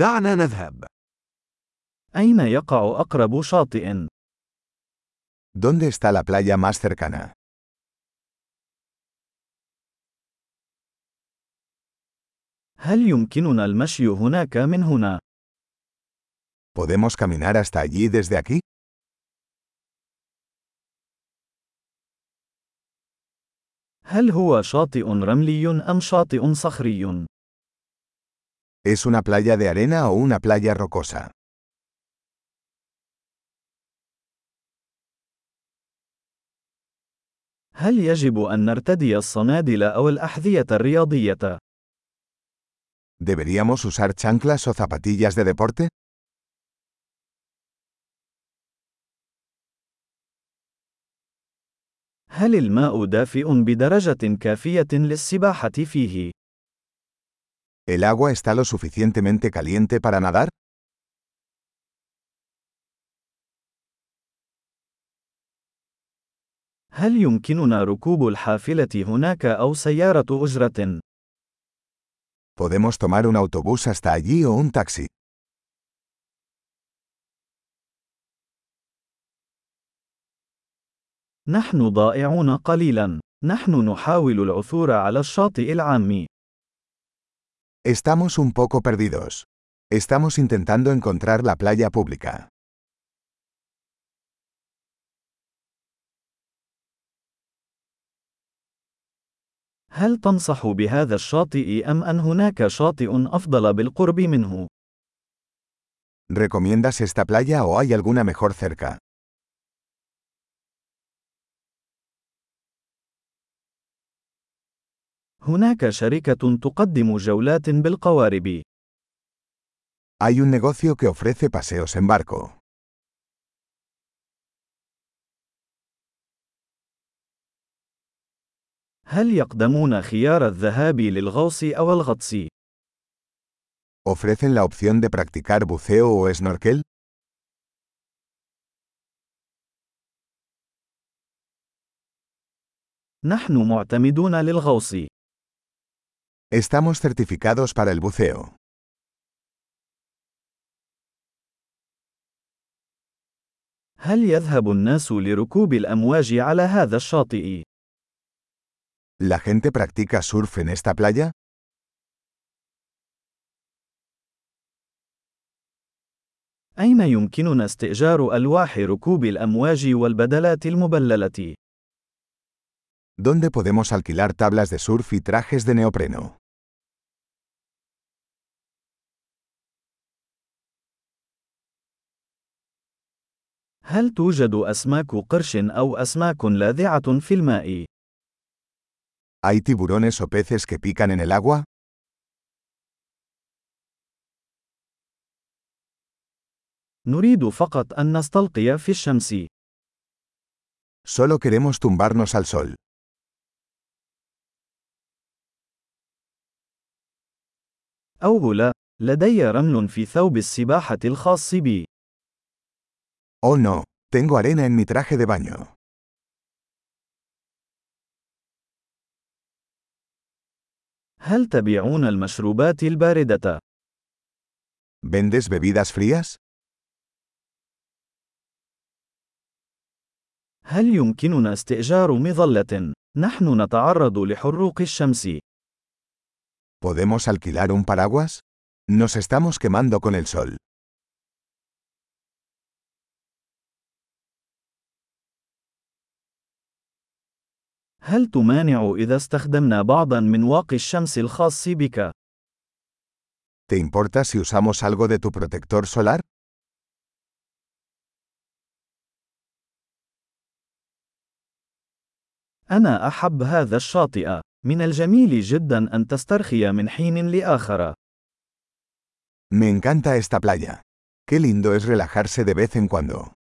دعنا نذهب. أين يقع أقرب شاطئ؟ ¿Dónde está la playa más cercana? هل يمكننا المشي هناك من هنا؟ ¿Podemos caminar hasta allí desde aquí? هل هو شاطئ رملي أم شاطئ صخري؟ ¿Es una playa de arena o una playa rocosa? هل يجب أن نرتدي الصنادل أو الأحذية الرياضية؟ ¿Deberíamos usar chanclas o zapatillas de deporte? هل الماء دافئ بدرجة كافية للسباحة فيه؟ ¿El agua está lo suficientemente caliente para nadar? هل يمكننا ركوب الحافلة هناك أو سيارة أجرة؟ ¿Podemos tomar un autobús hasta allí o un taxi? نحن ضائعون قليلا. نحن نحاول العثور على الشاطئ العام. Estamos un poco perdidos. Estamos intentando encontrar la playa pública. هل تنصح بهذا الشاطئ أم أن هناك شاطئ أفضل بالقرب منه؟ ¿Recomiendas esta playa o hay alguna mejor cerca? هناك شركة تقدم جولات بالقوارب. Hay un negocio que ofrece paseos en barco. هل يقدمون خيار الذهاب للغوص أو الغطس؟ ¿Ofrecen la opción de practicar buceo o snorkel? نحن معتمدون للغوص. Estamos certificados para el buceo. هل يذهب الناس لركوب الأمواج على هذا الشاطئ؟ ¿La gente practica surf en esta playa? أين يمكننا استئجار ألواح ركوب الأمواج والبدلات المبللة؟ ¿Dónde podemos alquilar tablas de surf y trajes de neopreno? هل توجد أسماك قرش أو أسماك لاذعة في الماء؟ ¿Hay tiburones o peces que pican en el agua? نريد فقط أن نستلقي في الشمس. Solo queremos tumbarnos al sol. أوه لا، لدي رمل في ثوب السباحة الخاص بي. Oh no, tengo arena en mi traje de baño. هل تبيعون المشروبات الباردة؟ ¿Vendes bebidas frías? هل يمكننا استئجار مظلة؟ نحن نتعرض لحروق الشمس. ¿Podemos alquilar un paraguas? Nos estamos quemando con el sol. هل تمانع إذا استخدمنا بعضا من واقي الشمس الخاص بك؟ ¿Te importa si usamos algo de tu protector solar? أنا أحب هذا الشاطئ. من الجميل جدا أن تسترخي من حين لآخر. Me encanta esta playa. Qué lindo es relajarse de vez en cuando.